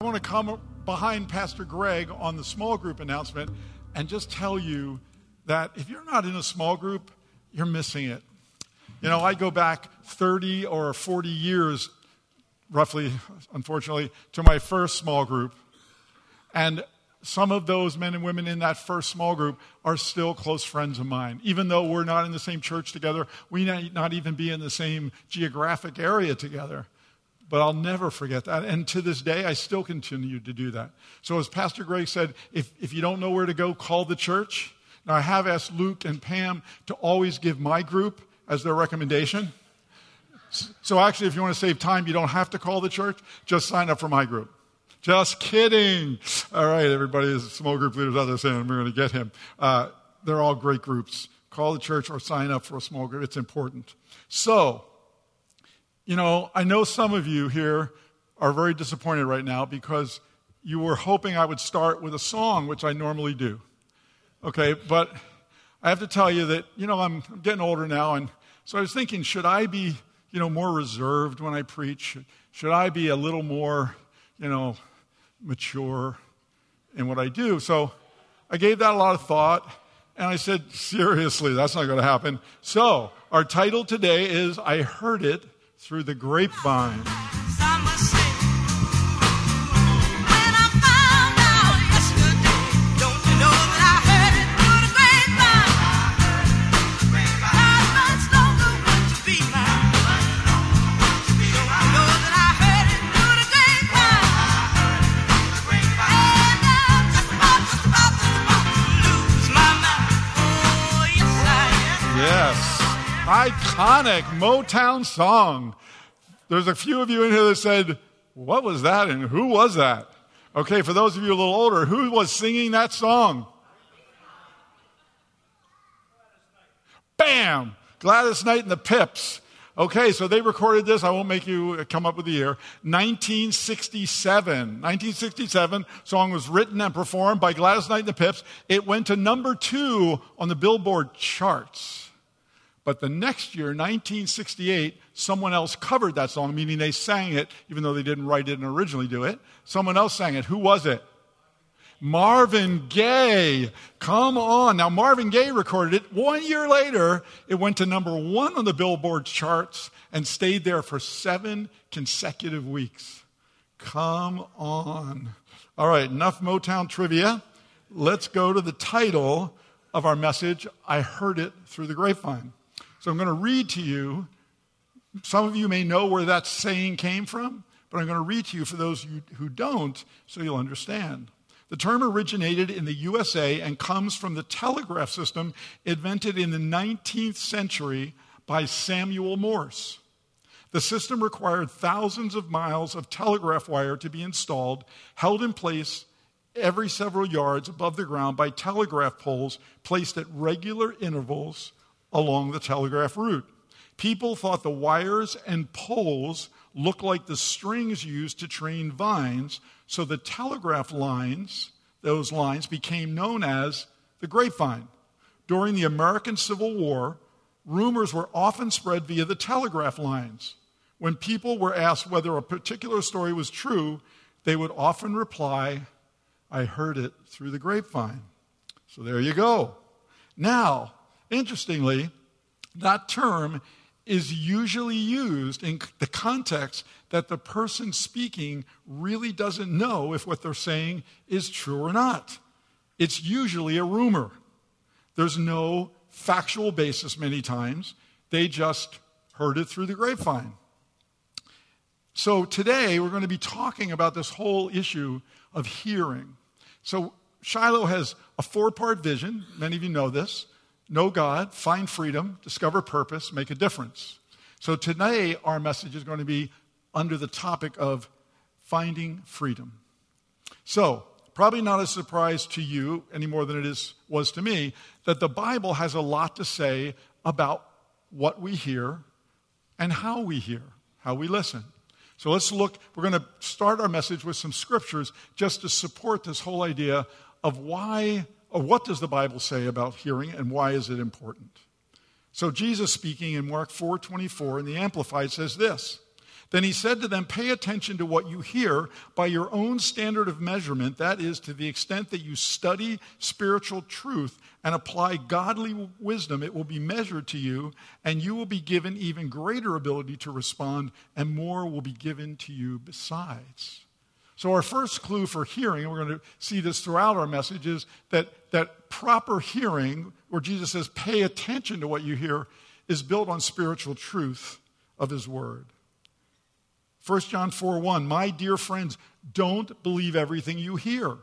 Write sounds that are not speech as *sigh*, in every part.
I want to come behind Pastor Greg on the small group announcement and just tell you that if you're not in a small group, you're missing it. You know, I go back 30 or 40 years, roughly, unfortunately, to my first small group. And some of those men and women in that first small group are still close friends of mine. Even though we're not in the same church together, we might not even be in the same geographic area together. But I'll never forget that. And to this day, I still continue to do that. So, as Pastor Greg said, if, if you don't know where to go, call the church. Now, I have asked Luke and Pam to always give my group as their recommendation. So, actually, if you want to save time, you don't have to call the church. Just sign up for my group. Just kidding. All right, everybody, is small group leaders out there saying we're going to get him. Uh, they're all great groups. Call the church or sign up for a small group. It's important. So, you know, I know some of you here are very disappointed right now because you were hoping I would start with a song, which I normally do. Okay, but I have to tell you that, you know, I'm, getting older now, and so I was thinking, should I be, you know, more reserved when I preach? Should I be a little more, you know, mature in what I do? So I gave that a lot of thought, and I said, seriously, that's not going to happen. So our title today is I Heard It through the grapevine. Iconic Motown song. There's a few of you in here that said, What was that and who was that? Okay, for those of you a little older, who was singing that song? Bam! Gladys Knight and the Pips. Okay, so they recorded this. I won't make you come up with the year. 1967. 1967. Song was written and performed by Gladys Knight and the Pips. It went to number two on the Billboard charts. But the next year, 1968, someone else covered that song, meaning they sang it, even though they didn't write it and originally do it. Someone else sang it. Who was it? Marvin Gaye. Come on. Now, Marvin Gaye recorded it. One year later, it went to number one on the Billboard charts and stayed there for seven consecutive weeks. Come on. All right, enough Motown trivia. Let's go to the title of our message I Heard It Through the Grapevine. So I'm going to read to you. Some of you may know where that saying came from, but I'm going to read to you for those who don't so you'll understand. The term originated in the USA and comes from the telegraph system invented in the 19th century by Samuel Morse. The system required thousands of miles of telegraph wire to be installed, held in place every several yards above the ground by telegraph poles placed at regular intervals along the telegraph route. People thought the wires and poles looked like the strings used to train vines, so the telegraph lines, those lines, became known as the grapevine. During the American Civil War, rumors were often spread via the telegraph lines. When people were asked whether a particular story was true, they would often reply, I heard it through the grapevine. So there you go. Now, Interestingly, that term is usually used in the context that the person speaking really doesn't know if what they're saying is true or not. It's usually a rumor. There's no factual basis many times. They just heard it through the grapevine. So today we're going to be talking about this whole issue of hearing. So Shiloh has a four part vision. Many of you know this know God, find freedom, discover purpose, make a difference. So today, our message is going to be under the topic of finding freedom. So, probably not a surprise to you any more than it is, was to me that the Bible has a lot to say about what we hear and how we hear, how we listen. So let's look, we're going to start our message with some scriptures just to support this whole idea of why what does the Bible say about hearing and why is it important? So Jesus speaking in Mark 4:24 in the Amplified says this: Then he said to them, Pay attention to what you hear by your own standard of measurement. That is, to the extent that you study spiritual truth and apply godly wisdom, it will be measured to you, and you will be given even greater ability to respond, and more will be given to you besides. So, our first clue for hearing, and we're going to see this throughout our message, is that, that proper hearing, where Jesus says, Pay attention to what you hear, is built on spiritual truth of his word. 1 John 4 1, my dear friends, don't believe everything you hear.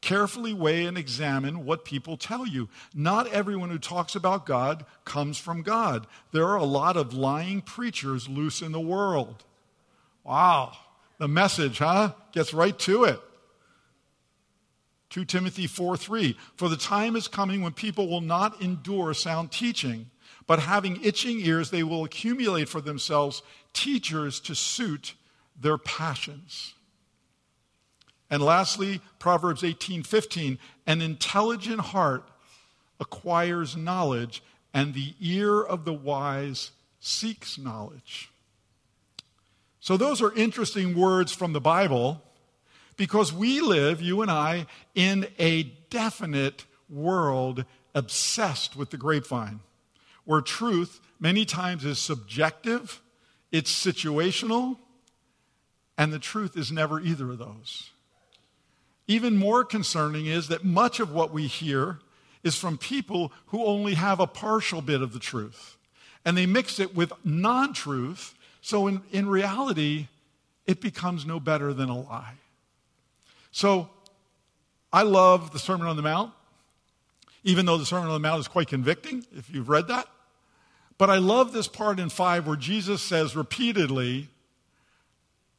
Carefully weigh and examine what people tell you. Not everyone who talks about God comes from God. There are a lot of lying preachers loose in the world. Wow. The message, huh? Gets right to it. 2 Timothy 4 3. For the time is coming when people will not endure sound teaching, but having itching ears, they will accumulate for themselves teachers to suit their passions. And lastly, Proverbs 18:15, an intelligent heart acquires knowledge and the ear of the wise seeks knowledge. So those are interesting words from the Bible because we live, you and I, in a definite world obsessed with the grapevine, where truth many times is subjective, it's situational, and the truth is never either of those. Even more concerning is that much of what we hear is from people who only have a partial bit of the truth. And they mix it with non truth, so in, in reality, it becomes no better than a lie. So I love the Sermon on the Mount, even though the Sermon on the Mount is quite convicting, if you've read that. But I love this part in 5 where Jesus says repeatedly,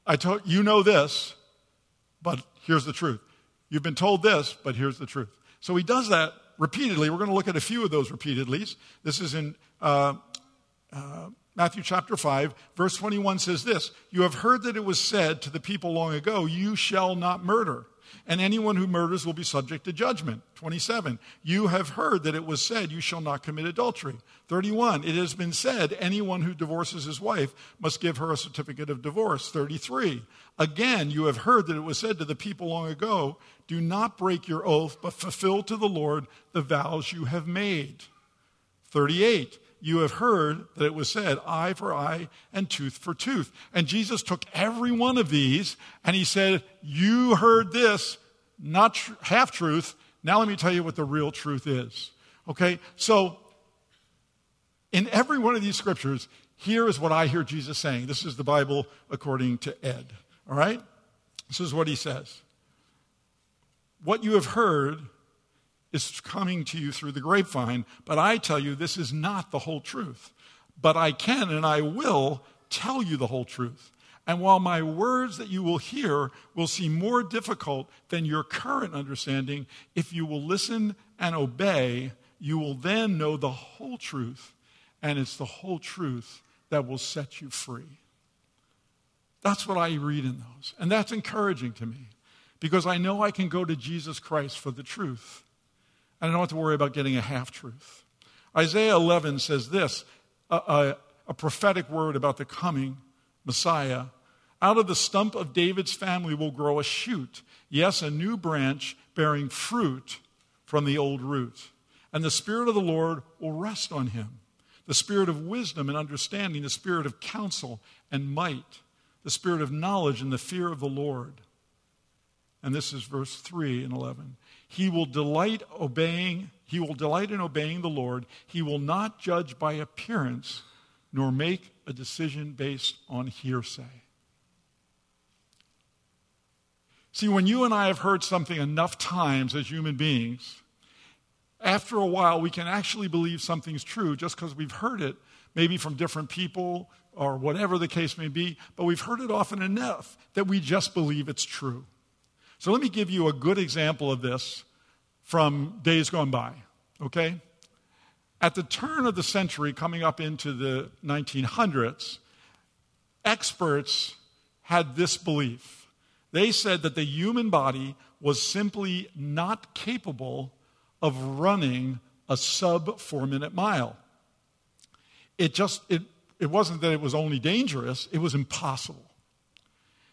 I told you know this, but here's the truth. You've been told this, but here's the truth. So he does that repeatedly. We're going to look at a few of those repeatedly. This is in uh, uh, Matthew chapter 5, verse 21 says this You have heard that it was said to the people long ago, You shall not murder and anyone who murders will be subject to judgment. 27. You have heard that it was said, You shall not commit adultery. 31. It has been said, Anyone who divorces his wife must give her a certificate of divorce. 33. Again, you have heard that it was said to the people long ago, Do not break your oath, but fulfill to the Lord the vows you have made. 38 you have heard that it was said, eye for eye and tooth for tooth. And Jesus took every one of these and he said, You heard this, not tr- half truth. Now let me tell you what the real truth is. Okay? So, in every one of these scriptures, here is what I hear Jesus saying. This is the Bible according to Ed. All right? This is what he says. What you have heard is coming to you through the grapevine, but I tell you this is not the whole truth. But I can and I will tell you the whole truth. And while my words that you will hear will seem more difficult than your current understanding, if you will listen and obey, you will then know the whole truth, and it's the whole truth that will set you free. That's what I read in those. And that's encouraging to me because I know I can go to Jesus Christ for the truth. And I don't have to worry about getting a half truth. Isaiah 11 says this a, a, a prophetic word about the coming Messiah. Out of the stump of David's family will grow a shoot, yes, a new branch bearing fruit from the old root. And the Spirit of the Lord will rest on him the Spirit of wisdom and understanding, the Spirit of counsel and might, the Spirit of knowledge and the fear of the Lord. And this is verse 3 and 11. He will delight obeying, he will delight in obeying the Lord. He will not judge by appearance, nor make a decision based on hearsay. See, when you and I have heard something enough times as human beings, after a while we can actually believe something's true just because we've heard it, maybe from different people or whatever the case may be, but we've heard it often enough that we just believe it's true. So let me give you a good example of this from days gone by, okay? At the turn of the century, coming up into the 1900s, experts had this belief. They said that the human body was simply not capable of running a sub four minute mile. It just, it, it wasn't that it was only dangerous, it was impossible.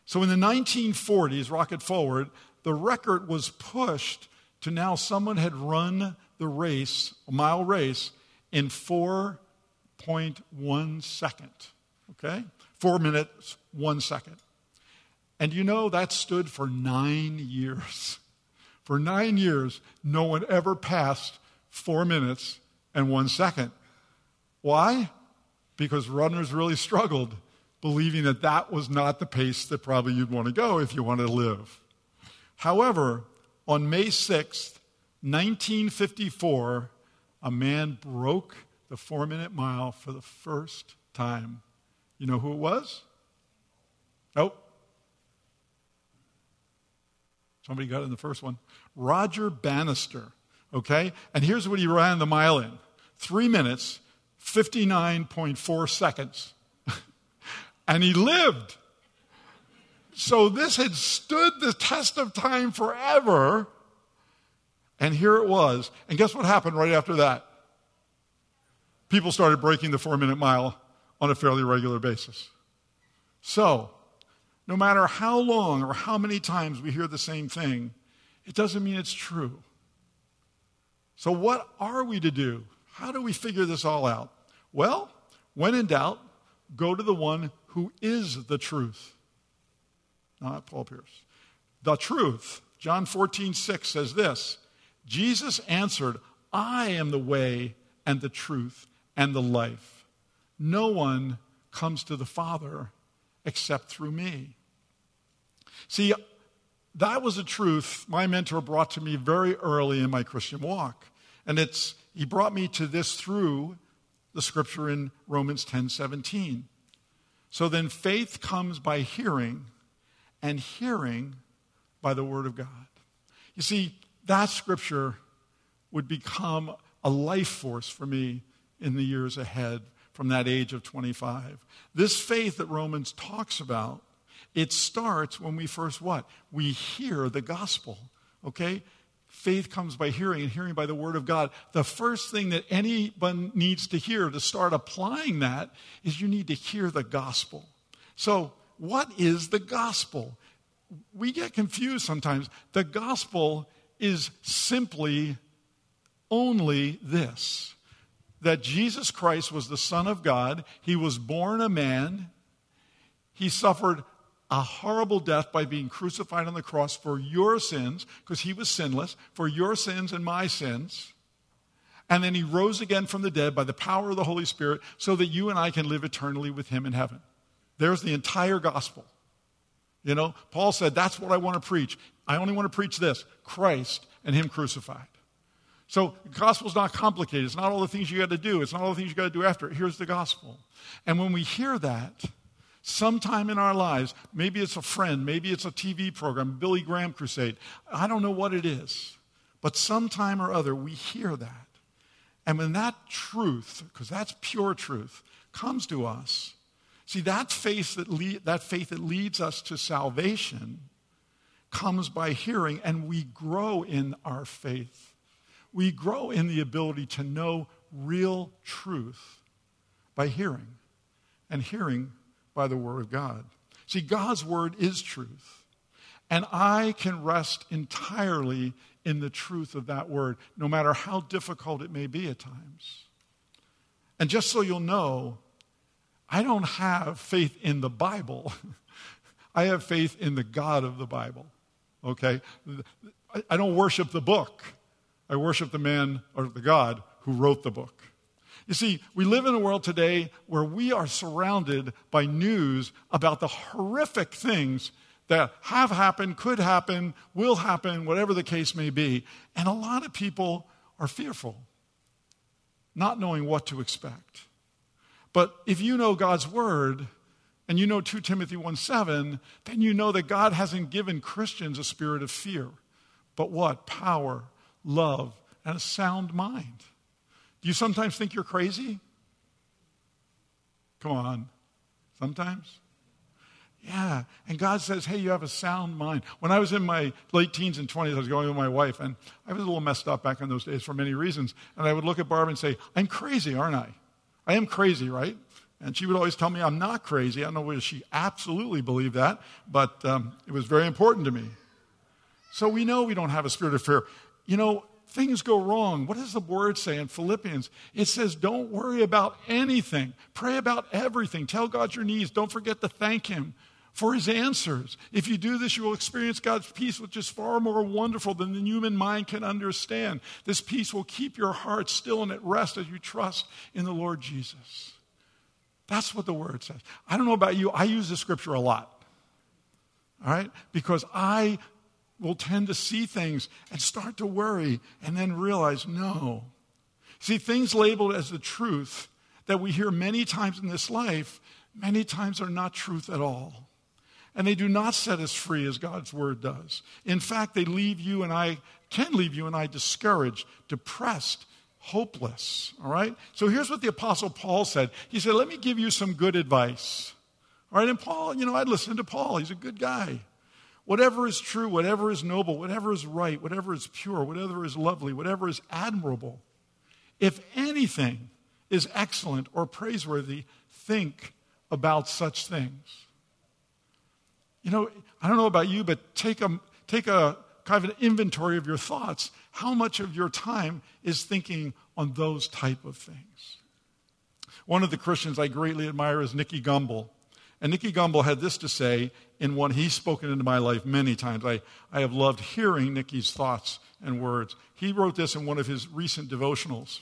So in the 1940s, rocket forward, the record was pushed to now someone had run the race, a mile race, in 4.1 second. Okay? Four minutes, one second. And you know, that stood for nine years. *laughs* For nine years, no one ever passed four minutes and one second. Why? Because runners really struggled believing that that was not the pace that probably you'd want to go if you wanted to live. However, on May 6th, 1954, a man broke the four minute mile for the first time. You know who it was? Oh. Somebody got in the first one. Roger Bannister. Okay? And here's what he ran the mile in three minutes, 59.4 seconds. And he lived. So this had stood the test of time forever. And here it was. And guess what happened right after that? People started breaking the four minute mile on a fairly regular basis. So, no matter how long or how many times we hear the same thing, it doesn't mean it's true. So, what are we to do? How do we figure this all out? Well, when in doubt, go to the one who is the truth. Not Paul Pierce. The truth. John 14, 6 says this Jesus answered, I am the way and the truth and the life. No one comes to the Father except through me. See, that was a truth my mentor brought to me very early in my Christian walk. And it's he brought me to this through the scripture in Romans 10 17. So then faith comes by hearing, and hearing by the word of God. You see, that scripture would become a life force for me in the years ahead from that age of 25. This faith that Romans talks about, it starts when we first what? We hear the gospel. Okay? Faith comes by hearing, and hearing by the word of God. The first thing that anyone needs to hear to start applying that is you need to hear the gospel. So, what is the gospel? We get confused sometimes. The gospel is simply only this that Jesus Christ was the Son of God, He was born a man, He suffered a horrible death by being crucified on the cross for your sins, because he was sinless, for your sins and my sins. And then he rose again from the dead by the power of the Holy Spirit so that you and I can live eternally with him in heaven. There's the entire gospel. You know, Paul said, That's what I want to preach. I only want to preach this Christ and him crucified. So the gospel's not complicated. It's not all the things you got to do. It's not all the things you got to do after. Here's the gospel. And when we hear that, sometime in our lives, maybe it's a friend, maybe it's a TV program, Billy Graham crusade. I don't know what it is. But sometime or other, we hear that. And when that truth, because that's pure truth, comes to us, see, that faith that, le- that faith that leads us to salvation comes by hearing, and we grow in our faith. We grow in the ability to know real truth by hearing, and hearing by the Word of God. See, God's Word is truth. And I can rest entirely in the truth of that Word, no matter how difficult it may be at times. And just so you'll know, I don't have faith in the Bible. *laughs* I have faith in the God of the Bible. Okay? I don't worship the book. I worship the man or the God who wrote the book. You see, we live in a world today where we are surrounded by news about the horrific things that have happened, could happen, will happen, whatever the case may be. And a lot of people are fearful, not knowing what to expect. But if you know God's word, and you know 2 Timothy 1 7, then you know that God hasn't given Christians a spirit of fear, but what? Power, love, and a sound mind. Do you sometimes think you're crazy? Come on. Sometimes? Yeah. And God says, hey, you have a sound mind. When I was in my late teens and 20s, I was going with my wife, and I was a little messed up back in those days for many reasons. And I would look at Barb and say, I'm crazy, aren't I? I am crazy, right? And she would always tell me I'm not crazy. I don't know whether she absolutely believed that, but um, it was very important to me. So we know we don't have a spirit of fear. You know, things go wrong. What does the word say in Philippians? It says, Don't worry about anything, pray about everything. Tell God your needs. Don't forget to thank Him for His answers. If you do this, you will experience God's peace, which is far more wonderful than the human mind can understand. This peace will keep your heart still and at rest as you trust in the Lord Jesus. That's what the word says. I don't know about you, I use the scripture a lot. All right? Because I will tend to see things and start to worry and then realize no. See, things labeled as the truth that we hear many times in this life, many times are not truth at all. And they do not set us free as God's word does. In fact, they leave you and I, can leave you and I discouraged, depressed, hopeless. All right? So here's what the Apostle Paul said. He said, Let me give you some good advice. All right? And Paul, you know, I'd listen to Paul. He's a good guy. Whatever is true, whatever is noble, whatever is right, whatever is pure, whatever is lovely, whatever is admirable, if anything is excellent or praiseworthy, think about such things. You know, I don't know about you, but take a, take a kind of an inventory of your thoughts. How much of your time is thinking on those type of things? One of the Christians I greatly admire is Nicky Gumbel. And Nicky Gumbel had this to say in one he's spoken into my life many times. I, I have loved hearing Nicky's thoughts and words. He wrote this in one of his recent devotionals.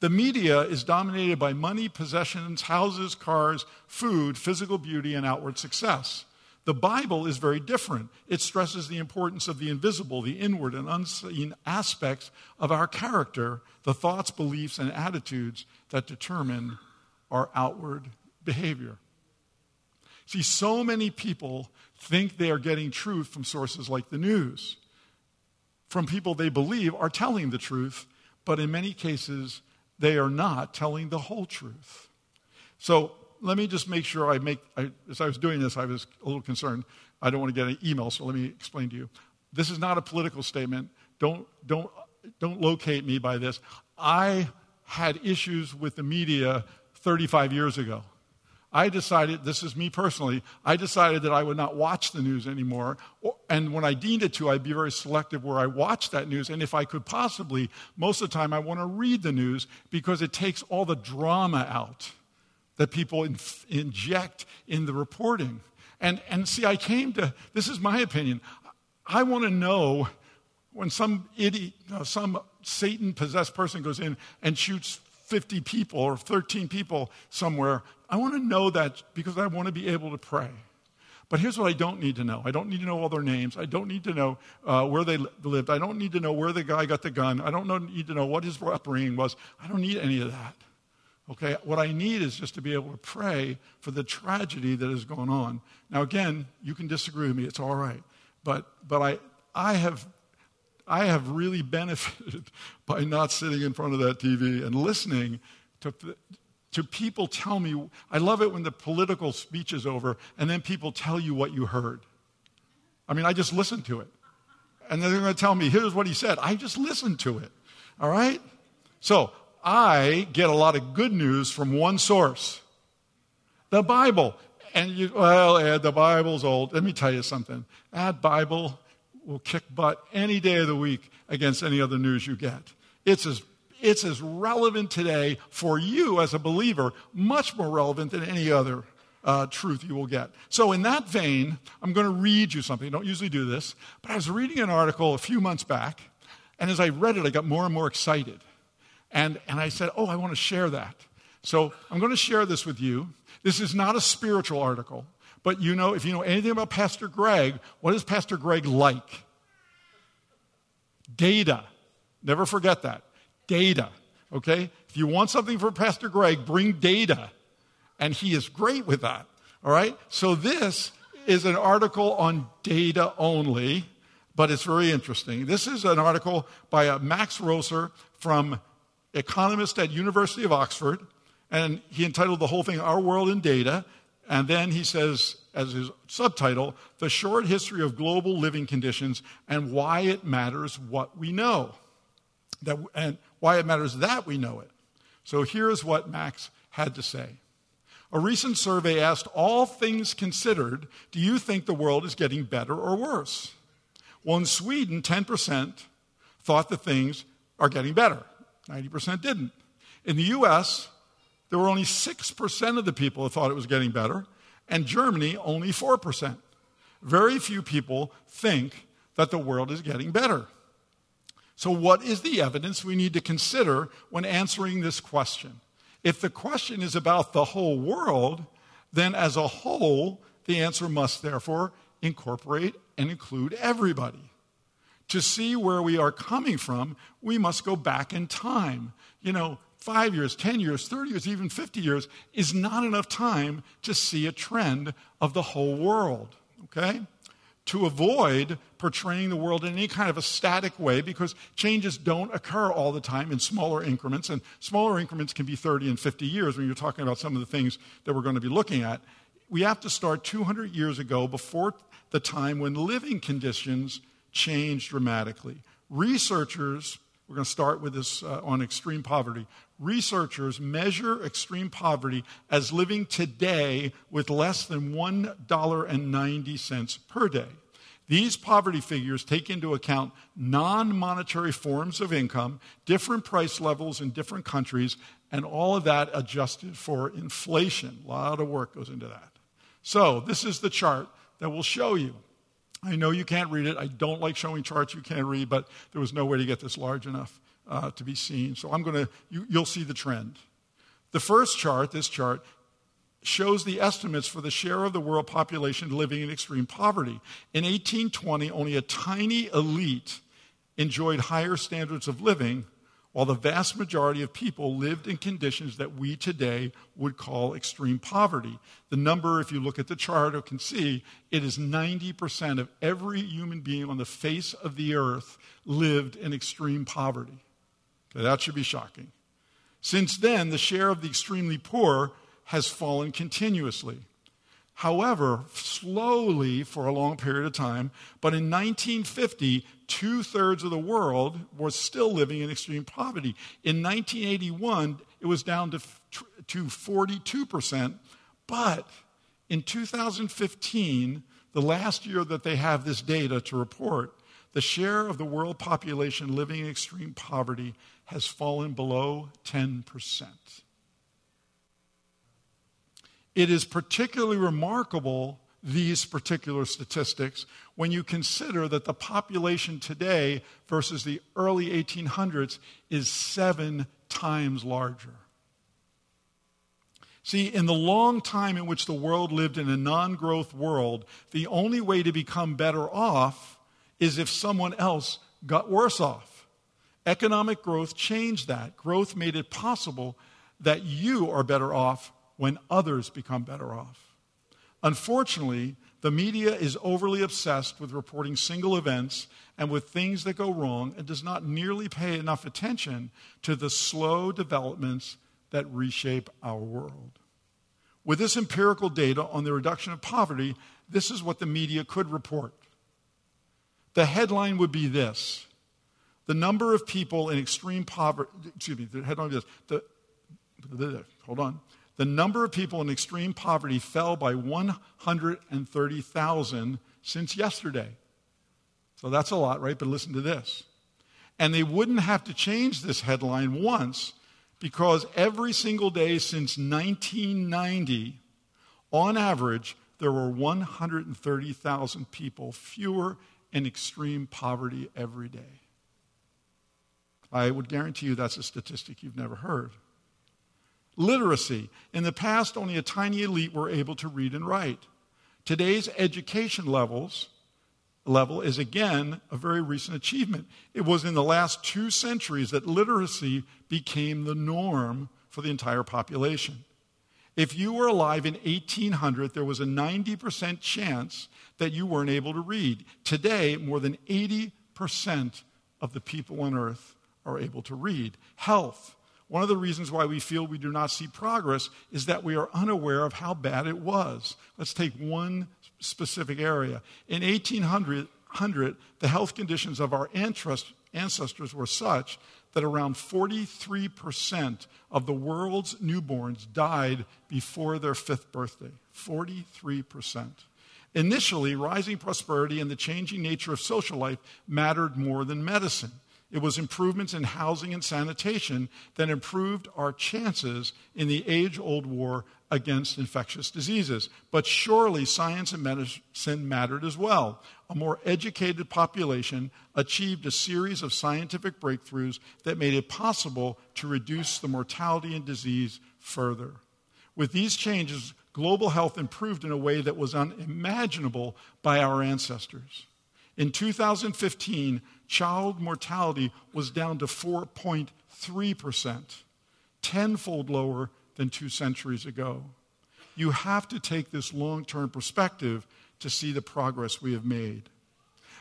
The media is dominated by money, possessions, houses, cars, food, physical beauty, and outward success. The Bible is very different. It stresses the importance of the invisible, the inward and unseen aspects of our character, the thoughts, beliefs, and attitudes that determine our outward behavior. See, so many people think they are getting truth from sources like the news, from people they believe are telling the truth, but in many cases, they are not telling the whole truth. So let me just make sure I make, I, as I was doing this, I was a little concerned. I don't want to get an email, so let me explain to you. This is not a political statement. Don't, don't, don't locate me by this. I had issues with the media 35 years ago. I decided, this is me personally, I decided that I would not watch the news anymore. And when I needed to, I'd be very selective where I watched that news. And if I could possibly, most of the time, I want to read the news because it takes all the drama out that people in, inject in the reporting. And, and see, I came to, this is my opinion. I want to know when some idiot, some Satan possessed person goes in and shoots 50 people or 13 people somewhere, I want to know that because I want to be able to pray. But here's what I don't need to know. I don't need to know all their names. I don't need to know uh, where they lived. I don't need to know where the guy got the gun. I don't need to know what his upbringing was. I don't need any of that. Okay? What I need is just to be able to pray for the tragedy that is going on. Now, again, you can disagree with me. It's all right. But, but I, I have I have really benefited *laughs* by not sitting in front of that TV and listening to, to people tell me. I love it when the political speech is over and then people tell you what you heard. I mean, I just listened to it. And they're going to tell me, here's what he said. I just listened to it. All right? So I get a lot of good news from one source the Bible. And you, well, Ed, the Bible's old. Let me tell you something. That Bible will kick butt any day of the week against any other news you get. It's as, it's as relevant today for you as a believer, much more relevant than any other uh, truth you will get. So, in that vein, I'm going to read you something. I don't usually do this, but I was reading an article a few months back, and as I read it, I got more and more excited. And, and I said, Oh, I want to share that. So, I'm going to share this with you. This is not a spiritual article. But you know, if you know anything about Pastor Greg, what is Pastor Greg like? Data. Never forget that. Data. Okay? If you want something from Pastor Greg, bring data. And he is great with that. All right? So this is an article on data only, but it's very interesting. This is an article by uh, Max Roser from economist at University of Oxford, and he entitled the whole thing "Our World in Data." And then he says, as his subtitle, The Short History of Global Living Conditions and Why It Matters What We Know. That, and why it matters that we know it. So here's what Max had to say A recent survey asked, all things considered, do you think the world is getting better or worse? Well, in Sweden, 10% thought that things are getting better, 90% didn't. In the US, there were only 6% of the people who thought it was getting better, and Germany, only 4%. Very few people think that the world is getting better. So, what is the evidence we need to consider when answering this question? If the question is about the whole world, then as a whole, the answer must therefore incorporate and include everybody. To see where we are coming from, we must go back in time. You know, five years, 10 years, 30 years, even 50 years is not enough time to see a trend of the whole world. Okay? to avoid portraying the world in any kind of a static way because changes don't occur all the time in smaller increments, and smaller increments can be 30 and 50 years when you're talking about some of the things that we're going to be looking at. We have to start 200 years ago before the time when living conditions changed dramatically. Researchers, we're going to start with this uh, on extreme poverty. Researchers measure extreme poverty as living today with less than $1.90 per day. These poverty figures take into account non monetary forms of income, different price levels in different countries, and all of that adjusted for inflation. A lot of work goes into that. So, this is the chart that will show you. I know you can't read it. I don't like showing charts you can't read, but there was no way to get this large enough uh, to be seen. So I'm going to, you, you'll see the trend. The first chart, this chart, shows the estimates for the share of the world population living in extreme poverty. In 1820, only a tiny elite enjoyed higher standards of living, while the vast majority of people lived in conditions that we today would call extreme poverty. The number, if you look at the chart or can see, it is 90% of every human being on the face of the earth lived in extreme poverty. Okay, that should be shocking. Since then, the share of the extremely poor has fallen continuously. However, slowly for a long period of time, but in 1950, two thirds of the world was still living in extreme poverty. In 1981, it was down to, to 42%, but in 2015, the last year that they have this data to report, the share of the world population living in extreme poverty has fallen below 10%. It is particularly remarkable, these particular statistics, when you consider that the population today versus the early 1800s is seven times larger. See, in the long time in which the world lived in a non growth world, the only way to become better off is if someone else got worse off. Economic growth changed that. Growth made it possible that you are better off when others become better off. Unfortunately, the media is overly obsessed with reporting single events and with things that go wrong and does not nearly pay enough attention to the slow developments that reshape our world. With this empirical data on the reduction of poverty, this is what the media could report. The headline would be this The number of people in extreme poverty, excuse me, the headline would be this. The, hold on. The number of people in extreme poverty fell by 130,000 since yesterday. So that's a lot, right? But listen to this. And they wouldn't have to change this headline once because every single day since 1990, on average, there were 130,000 people fewer in extreme poverty every day. I would guarantee you that's a statistic you've never heard. Literacy. In the past, only a tiny elite were able to read and write. Today's education levels level is again a very recent achievement. It was in the last two centuries that literacy became the norm for the entire population. If you were alive in 1800, there was a 90% chance that you weren't able to read. Today, more than 80% of the people on earth are able to read. Health. One of the reasons why we feel we do not see progress is that we are unaware of how bad it was. Let's take one specific area. In 1800, the health conditions of our ancestors were such that around 43% of the world's newborns died before their fifth birthday. 43%. Initially, rising prosperity and the changing nature of social life mattered more than medicine. It was improvements in housing and sanitation that improved our chances in the age old war against infectious diseases. But surely science and medicine mattered as well. A more educated population achieved a series of scientific breakthroughs that made it possible to reduce the mortality and disease further. With these changes, global health improved in a way that was unimaginable by our ancestors. In 2015, child mortality was down to 4.3%, tenfold lower than two centuries ago. You have to take this long term perspective to see the progress we have made.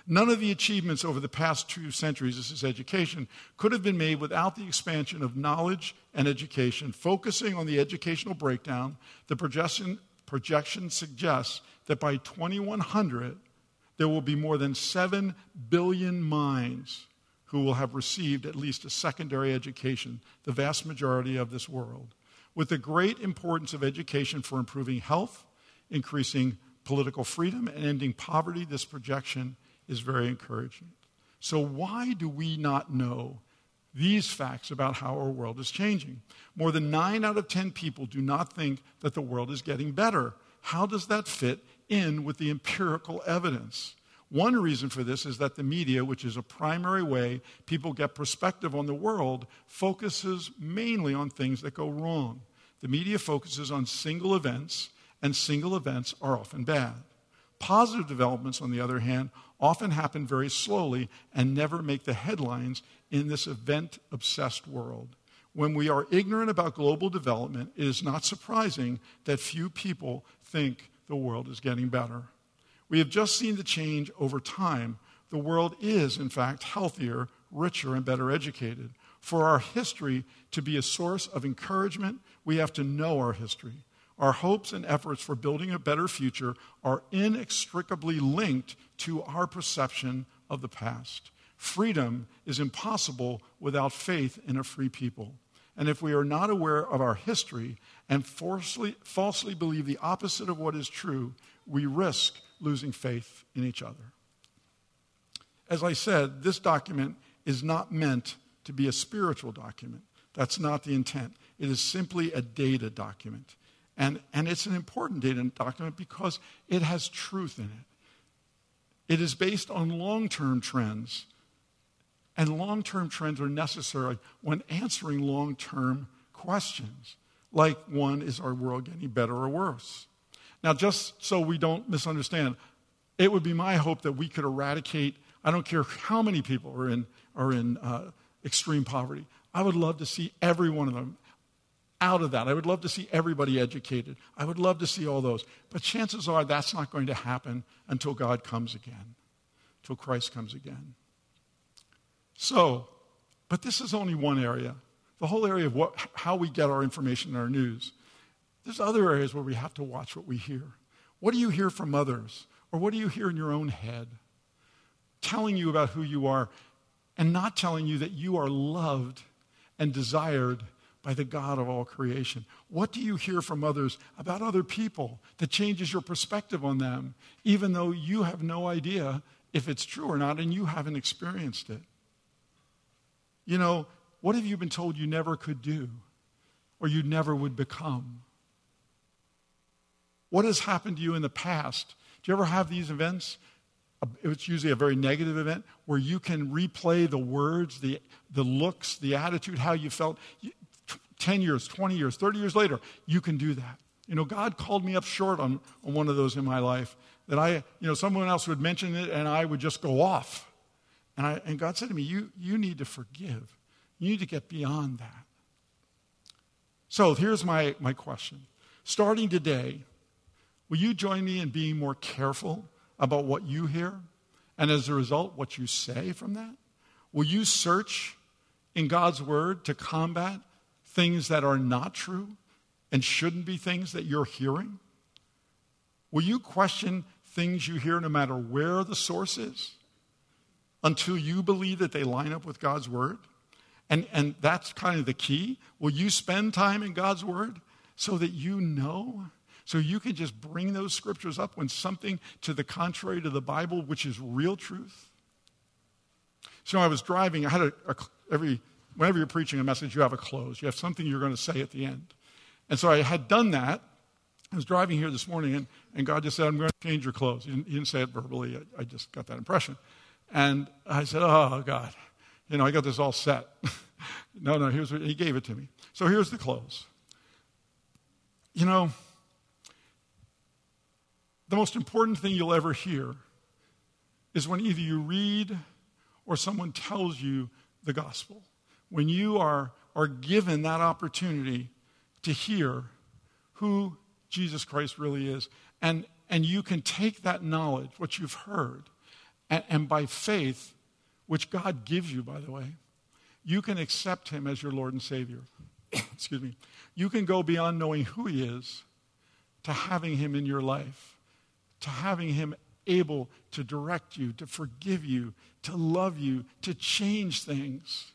None of the achievements over the past two centuries, this is education, could have been made without the expansion of knowledge and education. Focusing on the educational breakdown, the projection, projection suggests that by 2100, there will be more than 7 billion minds who will have received at least a secondary education, the vast majority of this world. With the great importance of education for improving health, increasing political freedom, and ending poverty, this projection is very encouraging. So, why do we not know these facts about how our world is changing? More than 9 out of 10 people do not think that the world is getting better. How does that fit in with the empirical evidence. One reason for this is that the media, which is a primary way people get perspective on the world, focuses mainly on things that go wrong. The media focuses on single events, and single events are often bad. Positive developments, on the other hand, often happen very slowly and never make the headlines in this event obsessed world. When we are ignorant about global development, it is not surprising that few people think the world is getting better. We have just seen the change over time. The world is, in fact, healthier, richer, and better educated. For our history to be a source of encouragement, we have to know our history. Our hopes and efforts for building a better future are inextricably linked to our perception of the past. Freedom is impossible without faith in a free people. And if we are not aware of our history and falsely, falsely believe the opposite of what is true, we risk losing faith in each other. As I said, this document is not meant to be a spiritual document. That's not the intent. It is simply a data document. And, and it's an important data document because it has truth in it. It is based on long term trends and long term trends are necessary when answering long term questions, like one, is our world getting better or worse? Now, just so we don't misunderstand, it would be my hope that we could eradicate, I don't care how many people are in, are in uh, extreme poverty. I would love to see every one of them out of that. I would love to see everybody educated. I would love to see all those. But chances are that's not going to happen until God comes again, until Christ comes again. So, but this is only one area. The whole area of what, how we get our information and our news. There's other areas where we have to watch what we hear. What do you hear from others? Or what do you hear in your own head? Telling you about who you are and not telling you that you are loved and desired by the God of all creation. What do you hear from others about other people that changes your perspective on them, even though you have no idea if it's true or not and you haven't experienced it? You know, what have you been told you never could do or you never would become? What has happened to you in the past? Do you ever have these events? It's usually a very negative event where you can replay the words, the, the looks, the attitude, how you felt. 10 years, 20 years, 30 years later, you can do that. You know, God called me up short on, on one of those in my life that I, you know, someone else would mention it and I would just go off. And, I, and God said to me, you, you need to forgive. You need to get beyond that. So here's my, my question. Starting today, will you join me in being more careful about what you hear? And as a result, what you say from that? Will you search in God's word to combat things that are not true and shouldn't be things that you're hearing? Will you question things you hear no matter where the source is? until you believe that they line up with God's word? And, and that's kind of the key. Will you spend time in God's Word so that you know? So you can just bring those scriptures up when something to the contrary to the Bible, which is real truth? So I was driving, I had a, a every, whenever you're preaching a message, you have a close. You have something you're going to say at the end. And so I had done that. I was driving here this morning, and, and God just said, I'm going to change your close. He didn't, he didn't say it verbally. I, I just got that impression. And I said, Oh, God, you know, I got this all set. *laughs* no, no, here's what he gave it to me. So here's the close. You know, the most important thing you'll ever hear is when either you read or someone tells you the gospel. When you are, are given that opportunity to hear who Jesus Christ really is, and, and you can take that knowledge, what you've heard, and, and by faith, which God gives you, by the way, you can accept him as your Lord and Savior. *coughs* Excuse me. You can go beyond knowing who he is to having him in your life, to having him able to direct you, to forgive you, to love you, to change things.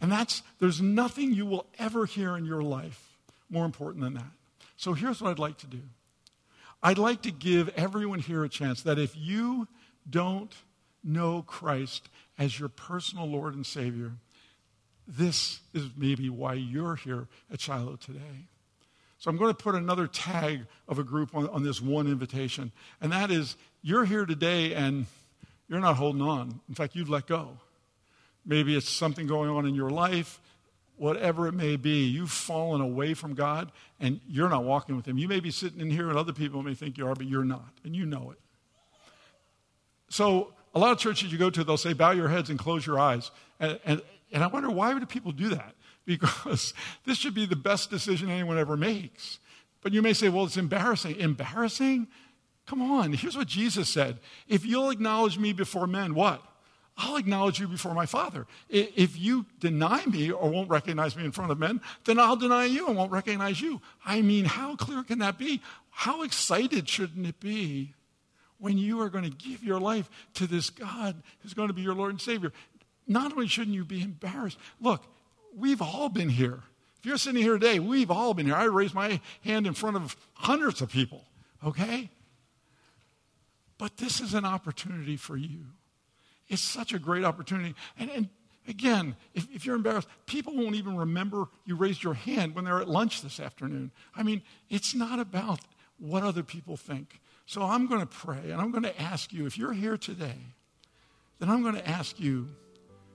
And that's, there's nothing you will ever hear in your life more important than that. So here's what I'd like to do I'd like to give everyone here a chance that if you don't know Christ as your personal Lord and Savior, this is maybe why you're here at Shiloh today. So I'm going to put another tag of a group on, on, this one invitation, and that is you're here today and you're not holding on. In fact, you've let go. Maybe it's something going on in your life, whatever it may be. You've fallen away from God and you're not walking with Him. You may be sitting in here and other people may think you are, but you're not, and you know it. So a lot of churches you go to, they'll say, bow your heads and close your eyes. And, and, and I wonder why would people do that? *laughs* Because this should be the best decision anyone ever makes. But you may say, well, it's embarrassing. Embarrassing? Come on. Here's what Jesus said If you'll acknowledge me before men, what? I'll acknowledge you before my Father. If you deny me or won't recognize me in front of men, then I'll deny you and won't recognize you. I mean, how clear can that be? How excited shouldn't it be when you are going to give your life to this God who's going to be your Lord and Savior. Not only shouldn't you be embarrassed, look, we've all been here. If you're sitting here today, we've all been here. I raised my hand in front of hundreds of people, okay? But this is an opportunity for you. It's such a great opportunity. And, and again, if, if, you're embarrassed, people won't even remember you raised your hand when they're at lunch this afternoon. I mean, it's not about what other people think. So I'm going to pray and I'm going to ask you, if you're here today, then I'm going to ask you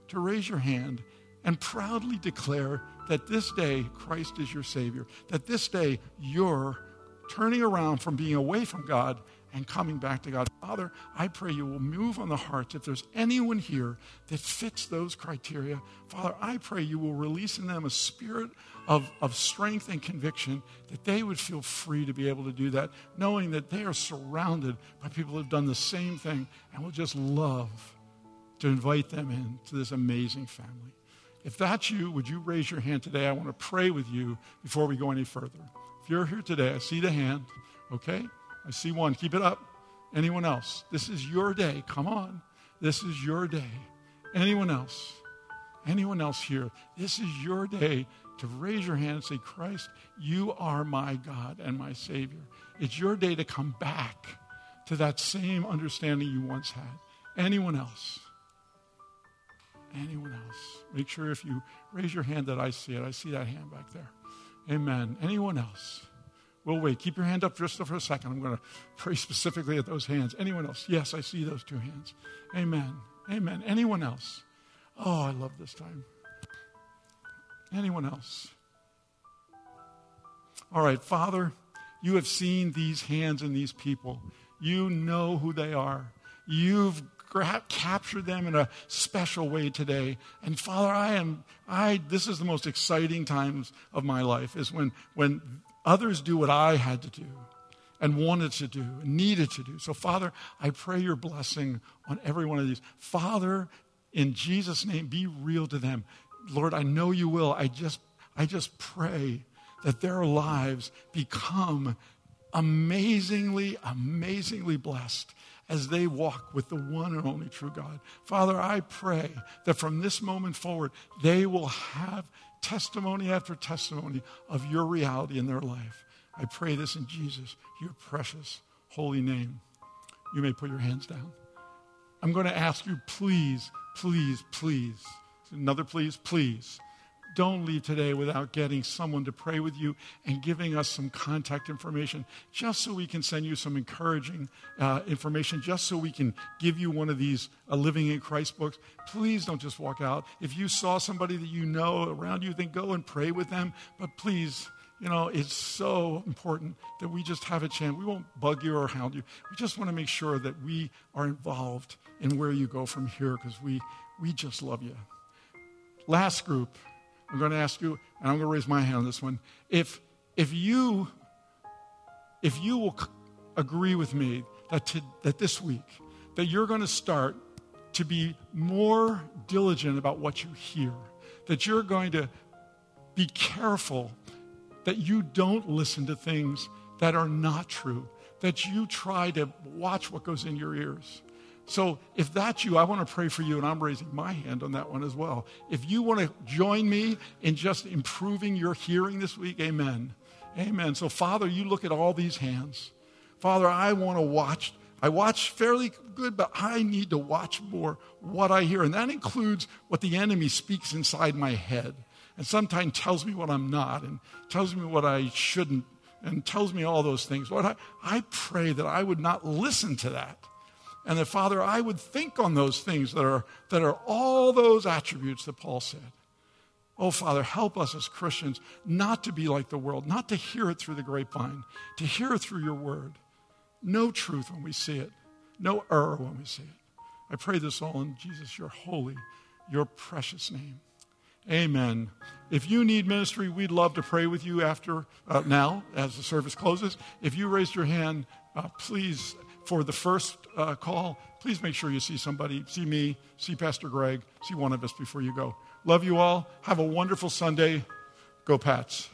to raise your hand and proudly declare that this day Christ is your Savior, that this day you're turning around from being away from God and coming back to God. Father, I pray you will move on the hearts. If there's anyone here that fits those criteria, Father, I pray you will release in them a spirit of, of strength and conviction that they would feel free to be able to do that, knowing that they are surrounded by people who have done the same thing and will just love to invite them in to this amazing family. If that's you, would you raise your hand today? I want to pray with you before we go any further. If you're here today, I see the hand, okay? I see one. Keep it up. Anyone else? This is your day. Come on. This is your day. Anyone else? Anyone else here? This is your day to raise your hand and say, Christ, you are my God and my Savior. It's your day to come back to that same understanding you once had. Anyone else? Anyone else? Make sure if you raise your hand that I see it. I see that hand back there. Amen. Anyone else? We'll wait. Keep your hand up just for a second. I'm going to pray specifically at those hands. Anyone else? Yes, I see those two hands. Amen. Amen. Anyone else? Oh, I love this time. Anyone else? All right, Father, you have seen these hands and these people. You know who they are. You've captured them in a special way today. And Father, I am, I, this is the most exciting times of my life is when, when Others do what I had to do and wanted to do and needed to do. So, Father, I pray your blessing on every one of these. Father, in Jesus' name, be real to them. Lord, I know you will. I just, I just pray that their lives become amazingly, amazingly blessed as they walk with the one and only true God. Father, I pray that from this moment forward, they will have testimony after testimony of your reality in their life. I pray this in Jesus, your precious holy name. You may put your hands down. I'm going to ask you, please, please, please, another please, please don't leave today without getting someone to pray with you and giving us some contact information, just so we can send you some encouraging uh, information, just so we can give you one of these uh, Living in Christ books. Please don't just walk out. If you saw somebody that you know around you, then go and pray with them. But please, you know, it's so important that we just have a chance. We won't bug you or hound you. We just want to make sure that we are involved in where you go from here because we, we just love you. Last group I'm going to ask you, and I'm going to raise my hand on this one. If, if you, if you will agree with me that, to, that this week, that you're going to start to be more diligent about what you hear, that you're going to be careful that you don't listen to things that are not true, that you try to watch what goes in your ears. So, if that's you, I want to pray for you, and I'm raising my hand on that one as well. If you want to join me in just improving your hearing this week, amen. Amen. So, Father, you look at all these hands. Father, I want to watch. I watch fairly good, but I need to watch more what I hear. And that includes what the enemy speaks inside my head. And sometimes tells me what I'm not, and tells me what I shouldn't, and tells me all those things. Lord, I, I pray that I would not listen to that and that, Father, I would think on those things that are, that are all those attributes that Paul said. Oh, Father, help us as Christians not to be like the world, not to hear it through the grapevine, to hear it through your word. Know truth when we see it, know error when we see it. I pray this all in Jesus, your holy, your precious name. Amen. If you need ministry, we'd love to pray with you after uh, now as the service closes. If you raised your hand, uh, please for the first uh, call, please make sure you see somebody, see me, see Pastor Greg, see one of us before you go. Love you all. Have a wonderful Sunday. Go, Pats.